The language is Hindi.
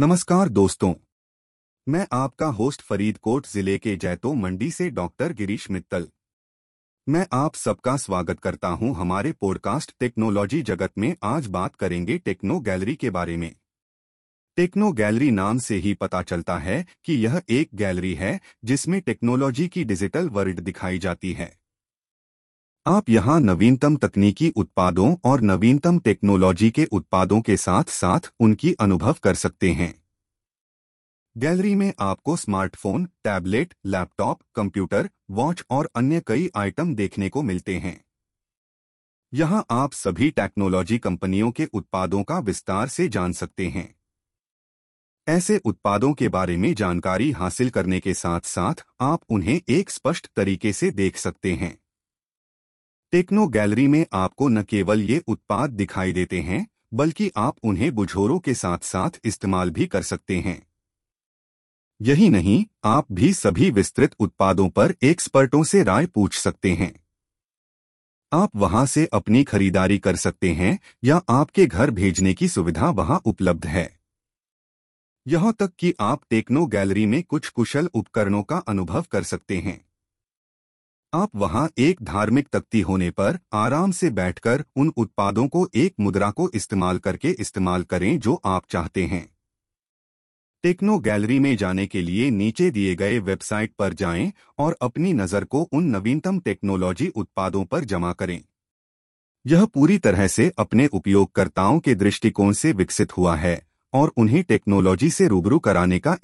नमस्कार दोस्तों। मैं आपका होस्ट फरीदकोट ज़िले के जैतो मंडी से डॉक्टर गिरीश मित्तल। मैं आप सबका स्वागत करता हूँ हमारे पॉडकास्ट टेक्नोलॉजी जगत में। आज बात करेंगे टेक्नो गैलरी के बारे में। टेक्नो गैलरी नाम से ही पता चलता है कि यह एक गैलरी है जिसमें टेक्नोलॉजी की डिजिटल वर्ल्ड दिखाई जाती है। आप यहाँ नवीनतम तकनीकी उत्पादों और नवीनतम टेक्नोलॉजी के उत्पादों के साथ साथ उनकी अनुभव कर सकते हैं। गैलरी में आपको smartphone, tablet, laptop, computer, watch और अन्य कई आइटम देखने को मिलते हैं। यहाँ आप सभी टेक्नोलॉजी कंपनियों के उत्पादों का विस्तार से जान सकते हैं। ऐसे उत्पादों के बारे में जानकारी हासिल करने के साथ साथ आप उन्हें एक स्पष्ट तरीके से देख सकते हैं। टेक्नो गैलरी में आपको न केवल ये उत्पाद दिखाई देते हैं, बल्कि आप उन्हें बुझोरों के साथ साथ इस्तेमाल भी कर सकते हैं। यही नहीं, आप भी सभी विस्तृत उत्पादों पर एक्सपर्टों से राय पूछ सकते हैं। आप वहाँ से अपनी खरीदारी कर सकते हैं, या आपके घर भेजने की सुविधा वहाँ उपलब्ध है। यहाँ तक कि आप टेक्नो गैलरी में कुछ कुशल उपकरणों का अनुभव कर सकते हैं। आप वहाँ एक धार्मिक तख्ती होने पर आराम से बैठकर उन उत्पादों को एक मुद्रा को इस्तेमाल करके इस्तेमाल करें जो आप चाहते हैं। टेक्नो गैलरी में जाने के लिए नीचे दिए गए वेबसाइट पर जाएँ और अपनी नज़र को उन नवीनतम टेक्नोलॉजी उत्पादों पर जमा करें। यह पूरी तरह से अपने उपयोगकर्ताओं के दृष्टिकोण से विकसित हुआ है और उन्हें टेक्नोलॉजी से रूबरू कराने का